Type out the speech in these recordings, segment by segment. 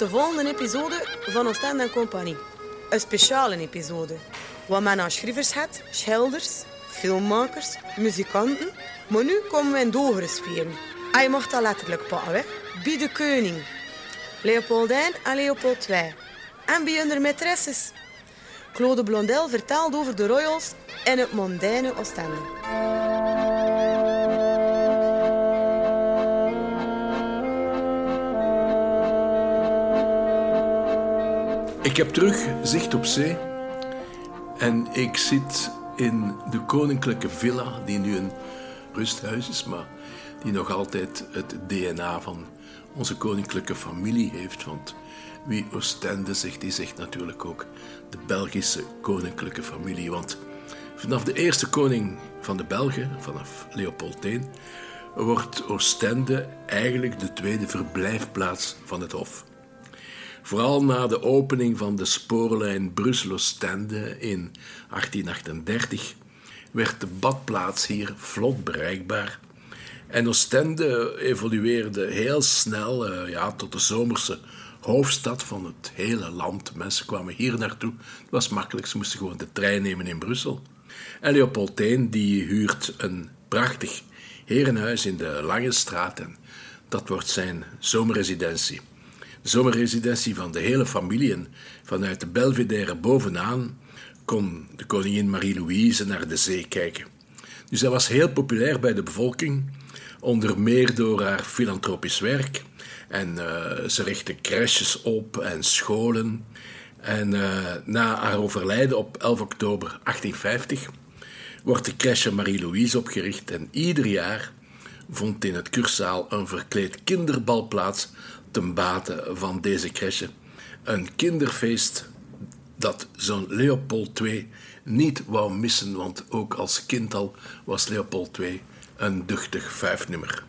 de volgende episode van Oostende en Compagnie. Een speciale episode. Wat men aan schrijvers had, schilders, filmmakers, muzikanten. Maar nu komen we in dogere sferen. Hij mag dat letterlijk pakken? Bij de koning. Leopoldijn en Leopold II. En bij hun maîtresses. Claude Blondel vertelt over de royals en het mondaine Oostende. Ik heb terug zicht op zee en ik zit in de koninklijke villa, die nu een rusthuis is, maar die nog altijd het DNA van onze koninklijke familie heeft. Want wie Oostende zegt, die zegt natuurlijk ook de Belgische koninklijke familie. Want vanaf de eerste koning van de Belgen, vanaf Leopold I, wordt Oostende eigenlijk de tweede verblijfplaats van het Hof. Vooral na de opening van de spoorlijn Brussel-Oostende in 1838 werd de badplaats hier vlot bereikbaar. En Oostende evolueerde heel snel uh, ja, tot de zomerse hoofdstad van het hele land. Mensen kwamen hier naartoe. Het was makkelijk, ze moesten gewoon de trein nemen in Brussel. En Leopold I die huurt een prachtig herenhuis in de Lange Straat en dat wordt zijn zomerresidentie. De zomerresidentie van de hele familie en vanuit de Belvedere bovenaan kon de koningin Marie-Louise naar de zee kijken. Dus hij was heel populair bij de bevolking, onder meer door haar filantropisch werk. En uh, ze richtte crèches op en scholen. En uh, na haar overlijden op 11 oktober 1850 wordt de crèche Marie-Louise opgericht en ieder jaar vond in het kursaal een verkleed kinderbal plaats ten bate van deze crèche. Een kinderfeest dat zo'n Leopold II niet wou missen, want ook als kind al was Leopold II een duchtig vijfnummer.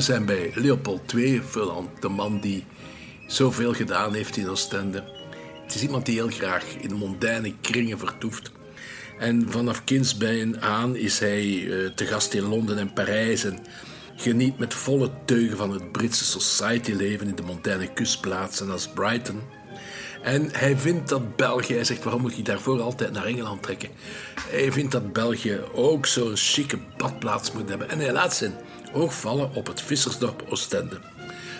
We zijn bij Leopold II, de man die zoveel gedaan heeft in Oostende. Het is iemand die heel graag in mondaine kringen vertoeft. En vanaf kindsbijen aan is hij uh, te gast in Londen en Parijs en geniet met volle teugen van het Britse society-leven in de mondaine kustplaatsen als Brighton. En hij vindt dat België, hij zegt waarom moet je daarvoor altijd naar Engeland trekken? Hij vindt dat België ook zo'n chique badplaats moet hebben. En hij laat zijn oog vallen op het vissersdorp Oostende.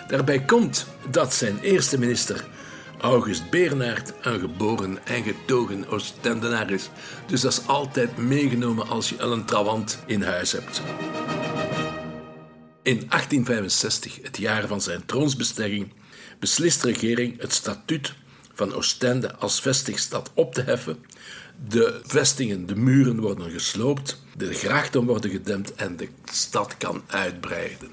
Daarbij komt dat zijn eerste minister, August Bernhard, een geboren en getogen Oostendenaar is. Dus dat is altijd meegenomen als je een trawant in huis hebt. In 1865, het jaar van zijn troonsbestegging, beslist de regering het statuut van Oostende als vestigstad op te heffen. De vestingen, de muren worden gesloopt, de grachten worden gedempt en de stad kan uitbreiden.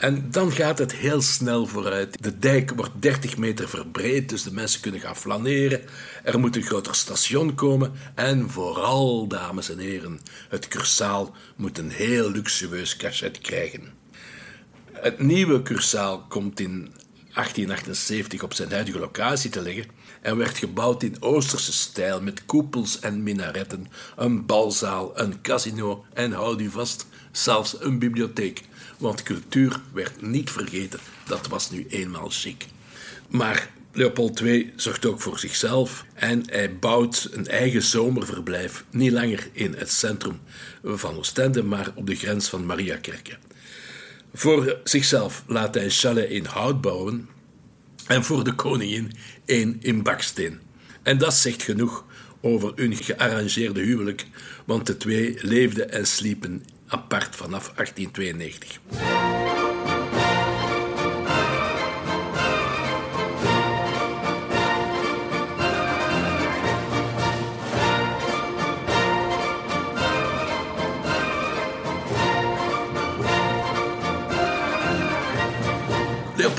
En dan gaat het heel snel vooruit. De dijk wordt 30 meter verbreed, dus de mensen kunnen gaan flaneren. Er moet een groter station komen. En vooral, dames en heren, het cursaal moet een heel luxueus cachet krijgen. Het nieuwe cursaal komt in 1878 op zijn huidige locatie te liggen en werd gebouwd in Oosterse stijl met koepels en minaretten, een balzaal, een casino en houd u vast, zelfs een bibliotheek. Want cultuur werd niet vergeten, dat was nu eenmaal chic. Maar Leopold II zorgt ook voor zichzelf en hij bouwt een eigen zomerverblijf, niet langer in het centrum van Oostende, maar op de grens van Mariakerke. Voor zichzelf laat hij een chalet in hout bouwen en voor de koningin één in baksteen. En dat zegt genoeg over hun gearrangeerde huwelijk, want de twee leefden en sliepen apart vanaf 1892.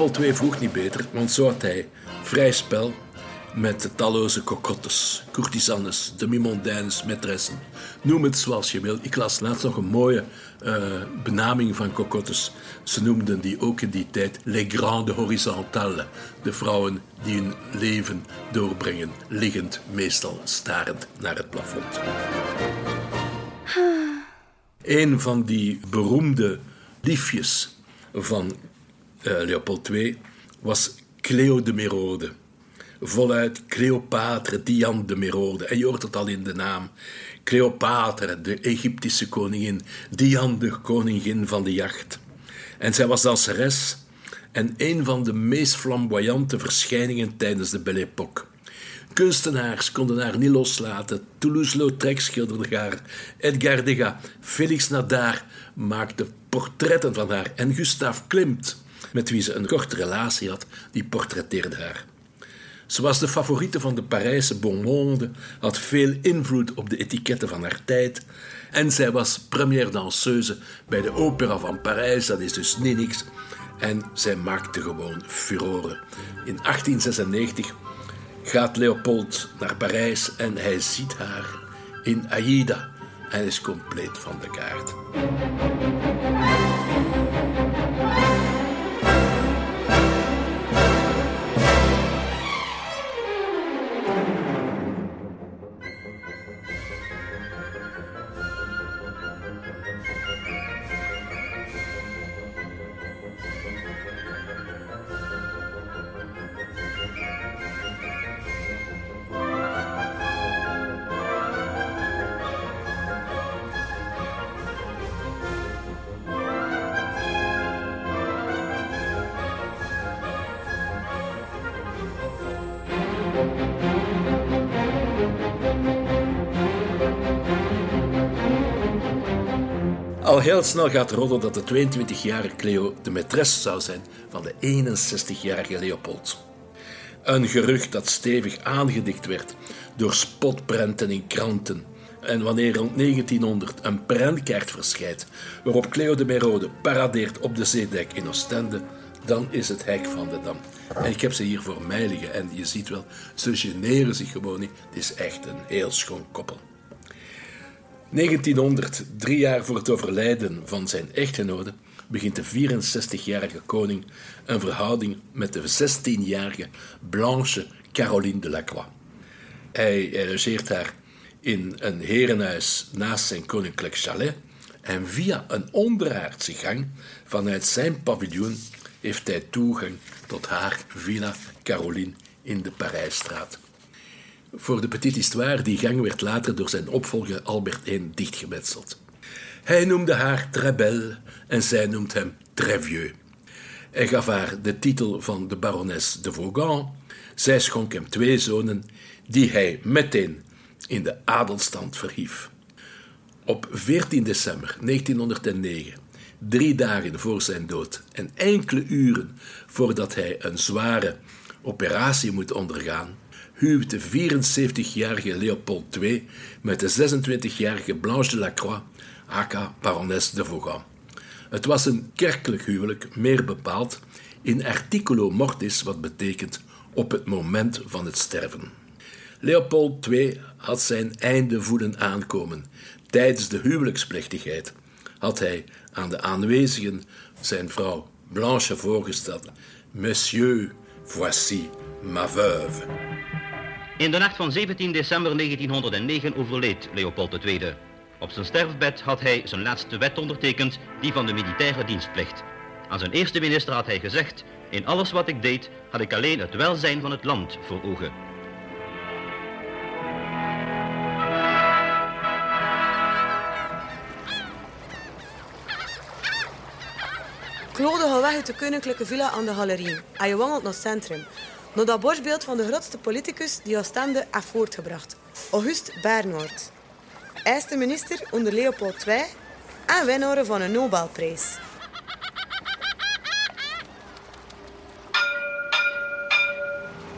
Leopold II vroeg niet beter, want zo had hij vrij spel met de talloze cocottes, courtisanes, demi-mondaines, maîtressen. Noem het zoals je wil. Ik las laatst nog een mooie uh, benaming van cocottes. Ze noemden die ook in die tijd les grandes horizontales. De vrouwen die hun leven doorbrengen, liggend, meestal starend naar het plafond. Een van die beroemde liefjes van Leopold II was Cleo de Merode voluit Cleopatra, Diane de Merode. En je hoort het al in de naam. Cleopatra, de Egyptische koningin, Diane, de koningin van de jacht. En zij was danseres en een van de meest flamboyante verschijningen tijdens de Belle Époque. Kunstenaars konden haar niet loslaten. Toulouse-Lautrec schilderde haar. Edgar Degas, Félix Nadar maakte portretten van haar. En Gustave Klimt, met wie ze een korte relatie had, die portretteerde haar. Ze was de favoriete van de Parijse bon monde, had veel invloed op de etiketten van haar tijd en zij was première danseuse bij de Opera van Parijs, dat is dus niet niks. En zij maakte gewoon furoren. In 1896 gaat Leopold naar Parijs en hij ziet haar in Aida en is compleet van de kaart. Al heel snel gaat rollen dat de 22-jarige Cleo de maîtresse zou zijn van de 61-jarige Leopold. Een gerucht dat stevig aangedikt werd door spotprenten in kranten. En wanneer rond 1900 een prentkaart verschijnt waarop Cleo de Merode paradeert op de zeedijk in Oostende, dan is het hek van de dam. En ik heb ze hier voor mij liggen en je ziet wel, ze generen zich gewoon niet. Het is echt een heel schoon koppel. 1900, drie jaar voor het overlijden van zijn echtgenote, begint de 64-jarige koning een verhouding met de 16-jarige Blanche Caroline de Lacroix. Hij logeert haar in een herenhuis naast zijn koninklijk chalet en via een onderaardse gang vanuit zijn paviljoen heeft hij toegang tot haar Villa Caroline in de Parijsstraat. Voor de Petite Histoire, die gang werd later door zijn opvolger Albert I dichtgemetseld. Hij noemde haar très belle en zij noemt hem très vieux. Hij gaf haar de titel van de barones de Vaughan. Zij schonk hem twee zonen, die hij meteen in de adelstand verhief. Op 14 december 1909, drie dagen voor zijn dood en enkele uren voordat hij een zware operatie moet ondergaan, huwt de 74-jarige Leopold II met de 26-jarige Blanche de Lacroix, aka barones de Vaughan. Het was een kerkelijk huwelijk, meer bepaald in articulo mortis, wat betekent op het moment van het sterven. Leopold II had zijn einde voelen aankomen. Tijdens de huwelijksplechtigheid had hij aan de aanwezigen zijn vrouw Blanche voorgesteld: Monsieur, voici ma veuve. In de nacht van 17 december 1909 overleed Leopold II. Op zijn sterfbed had hij zijn laatste wet ondertekend, die van de militaire dienstplicht. Aan zijn eerste minister had hij gezegd: In alles wat ik deed, had ik alleen het welzijn van het land voor ogen. Claude gaat weg uit de koninklijke villa aan de Galerie je wandelt naar het centrum. Naar dat borstbeeld van de grootste politicus die Oostende heeft voortgebracht, Auguste Bernhard. Eerste minister onder Leopold II en winnaar van een Nobelprijs.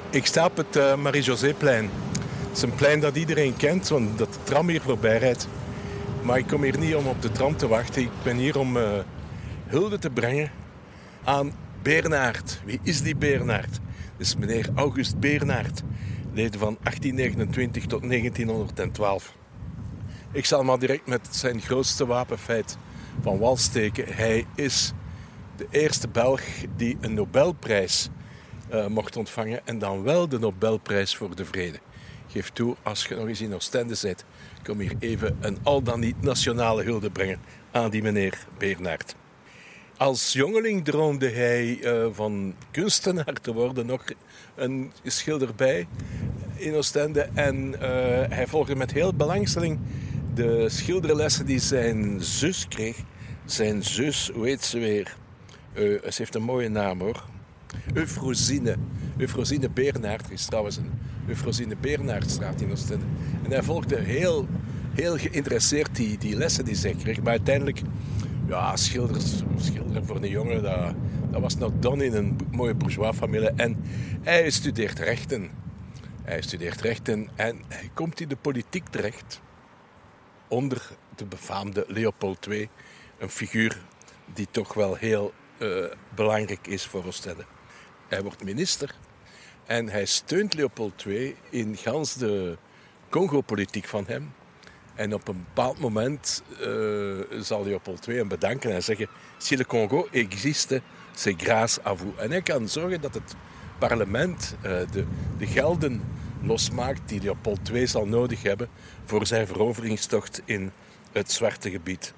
Ik sta op het uh, Marie-José-plein. Het is een plein dat iedereen kent, want dat de tram hier voorbij rijdt. Maar ik kom hier niet om op de tram te wachten. Ik ben hier om uh, hulde te brengen aan Bernard. Wie is die Bernard? Is meneer August Bernard. Leefde van 1829 tot 1912. Ik zal maar direct met zijn grootste wapenfeit van wal steken. Hij is de eerste Belg die een Nobelprijs uh, mocht ontvangen. En dan wel de Nobelprijs voor de Vrede. Geef toe, als je nog eens in Oostende zit, kom hier even een al dan niet nationale hulde brengen aan die meneer Bernard. Als jongeling droomde hij uh, van kunstenaar te worden, nog een schilder bij in Oostende. En uh, hij volgde met heel belangstelling de schilderlessen die zijn zus kreeg. Zijn zus, hoe heet ze weer? Uh, ze heeft een mooie naam hoor. Eufrosine. Eufrosine Bernhard. Er is trouwens een Eufrosine Bernhardstraat in Oostende. En hij volgde heel, heel geïnteresseerd die, die lessen die zij kreeg. Maar uiteindelijk, ja, schilders, schilder voor een jongen, dat, dat was nog dan in een mooie bourgeois familie. En hij studeert rechten. Hij studeert rechten en hij komt in de politiek terecht onder de befaamde Leopold II. Een figuur die toch wel heel uh, belangrijk is voor Oostende. Hij wordt minister en hij steunt Leopold II in gans de Congo-politiek van hem. En op een bepaald moment uh, zal Leopold II hem bedanken en zeggen: Si le Congo existe, c'est grâce à vous. En hij kan zorgen dat het parlement uh, de, de gelden losmaakt die Leopold II zal nodig hebben voor zijn veroveringstocht in het Zwarte Gebied.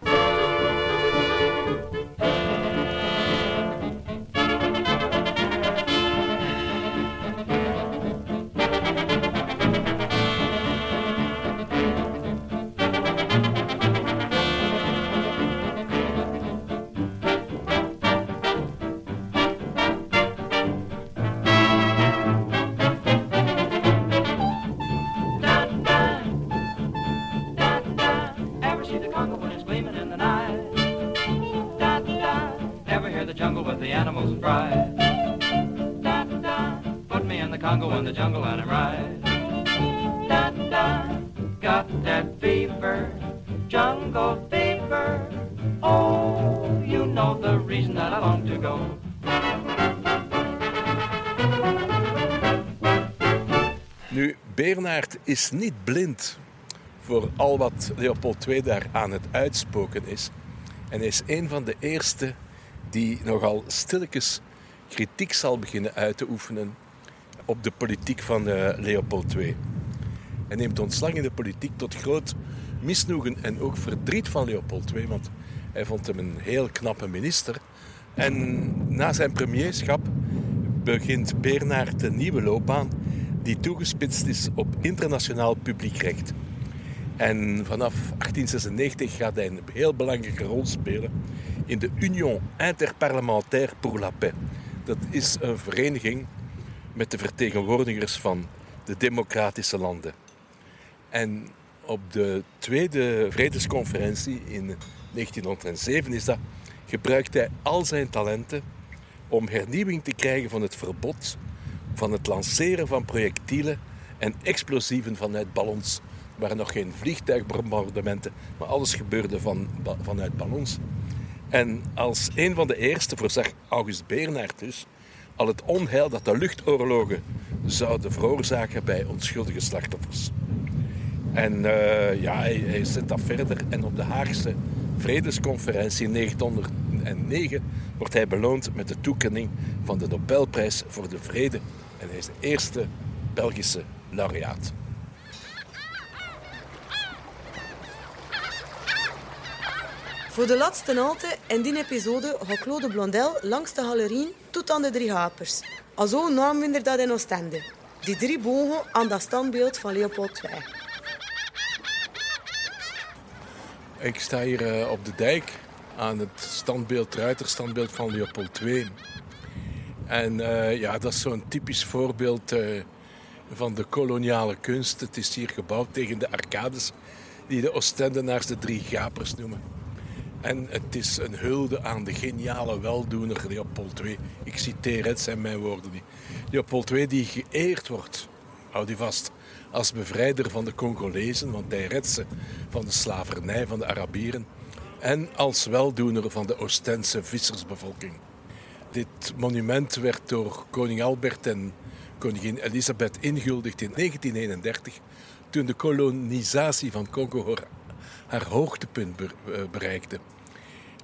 Is niet blind voor al wat Leopold II daar aan het uitspoken is. En hij is een van de eerste die nogal stilletjes kritiek zal beginnen uit te oefenen op de politiek van uh, Leopold II. Hij neemt ontslag in de politiek tot groot misnoegen en ook verdriet van Leopold II, want hij vond hem een heel knappe minister. En na zijn premierschap begint Bernard een nieuwe loopbaan die toegespitst is op internationaal publiekrecht. En vanaf 1896 gaat hij een heel belangrijke rol spelen in de Union Interparlementaire pour la Paix. Dat is een vereniging met de vertegenwoordigers van de democratische landen. En op de tweede vredesconferentie in 1907 is dat, gebruikt hij al zijn talenten om hernieuwing te krijgen van het verbod van het lanceren van projectielen en explosieven vanuit ballons. Er waren nog geen vliegtuigbombardementen, maar alles gebeurde van, vanuit ballons. En als een van de eerste voorzag August Bernhard dus al het onheil dat de luchtoorlogen zouden veroorzaken bij onschuldige slachtoffers. En uh, ja, hij, zet dat verder en op de Haagse Vredesconferentie in 1909 wordt hij beloond met de toekenning van de Nobelprijs voor de Vrede en hij is de eerste Belgische laureaat. Voor de laatste halte in die episode gaat Claude Blondel langs de galerien tot aan de drie hapers. Alzo namen we dat in Oostende. Die drie bogen aan dat standbeeld van Leopold II. Ik sta hier eh, op de dijk aan het standbeeld, ruiterstandbeeld van Leopold II. En uh, ja, dat is zo'n typisch voorbeeld uh, van de koloniale kunst. Het is hier gebouwd tegen de arcades die de Oostendenaars de drie gapers noemen. En het is een hulde aan de geniale weldoener Leopold II. Ik citeer, het zijn mijn woorden niet. Leopold II die geëerd wordt, houd vast, als bevrijder van de Congolezen, want hij redt ze van de slavernij van de Arabieren. En als weldoener van de Oostense vissersbevolking. Dit monument werd door koning Albert en koningin Elisabeth ingehuldigd in 1931, toen de kolonisatie van Congo haar hoogtepunt bereikte.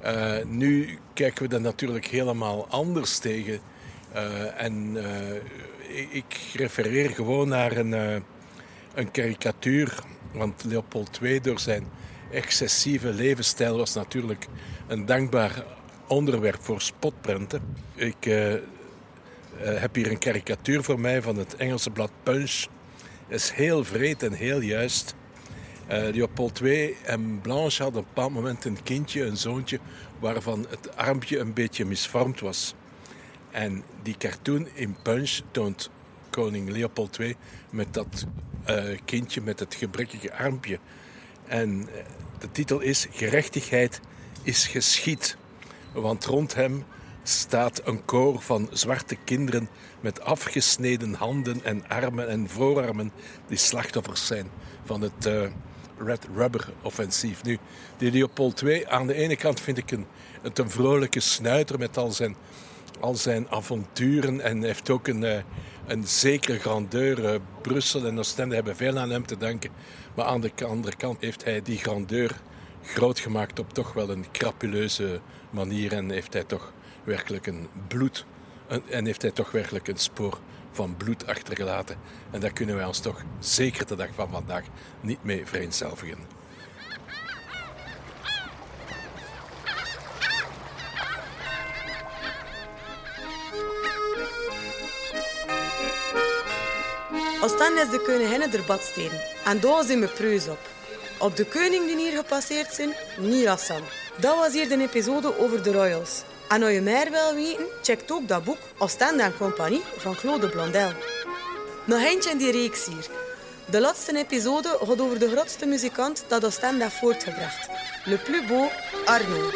Uh, nu kijken we daar natuurlijk helemaal anders tegen. Uh, en ik refereer gewoon naar een, een karikatuur. Want Leopold II door zijn excessieve levensstijl was natuurlijk een dankbaar onderwerp voor spotprenten. Ik heb hier een karikatuur voor mij van het Engelse blad Punch. Is heel vreed en heel juist. Leopold II en Blanche hadden op een bepaald moment een kindje, een zoontje, waarvan het armpje een beetje misvormd was. En die cartoon in Punch toont koning Leopold II met dat uh, kindje met het gebrekkige armpje. En eh, de titel is Gerechtigheid is geschied. Want rond hem staat een koor van zwarte kinderen met afgesneden handen en armen en voorarmen die slachtoffers zijn van het uh, Red Rubber offensief. Nu, die Leopold II, aan de ene kant vind ik een, het een vrolijke snuiter met al zijn, al zijn avonturen en heeft ook een, eh, een zekere grandeur. Eh, Brussel en Oostende hebben veel aan hem te danken. Maar aan de andere kant heeft hij die grandeur groot gemaakt op toch wel een crapuleuze manier en heeft hij toch werkelijk een bloed en heeft hij toch werkelijk een spoor van bloed achtergelaten. En daar kunnen wij ons toch zeker de dag van vandaag niet mee vereenzelvigen. Oostende is de koninginnen der badsteden. En daar zijn we preus op. Op de koning die hier gepasseerd zijn, niet Hassan. Dat was hier de episode over de royals. En als je meer wil weten, check ook dat boek Oostende en Compagnie van Claude Blondel. Nog eentje in die reeks hier. De laatste episode gaat over de grootste muzikant dat Oostende heeft voortgebracht. Le plus beau Arno.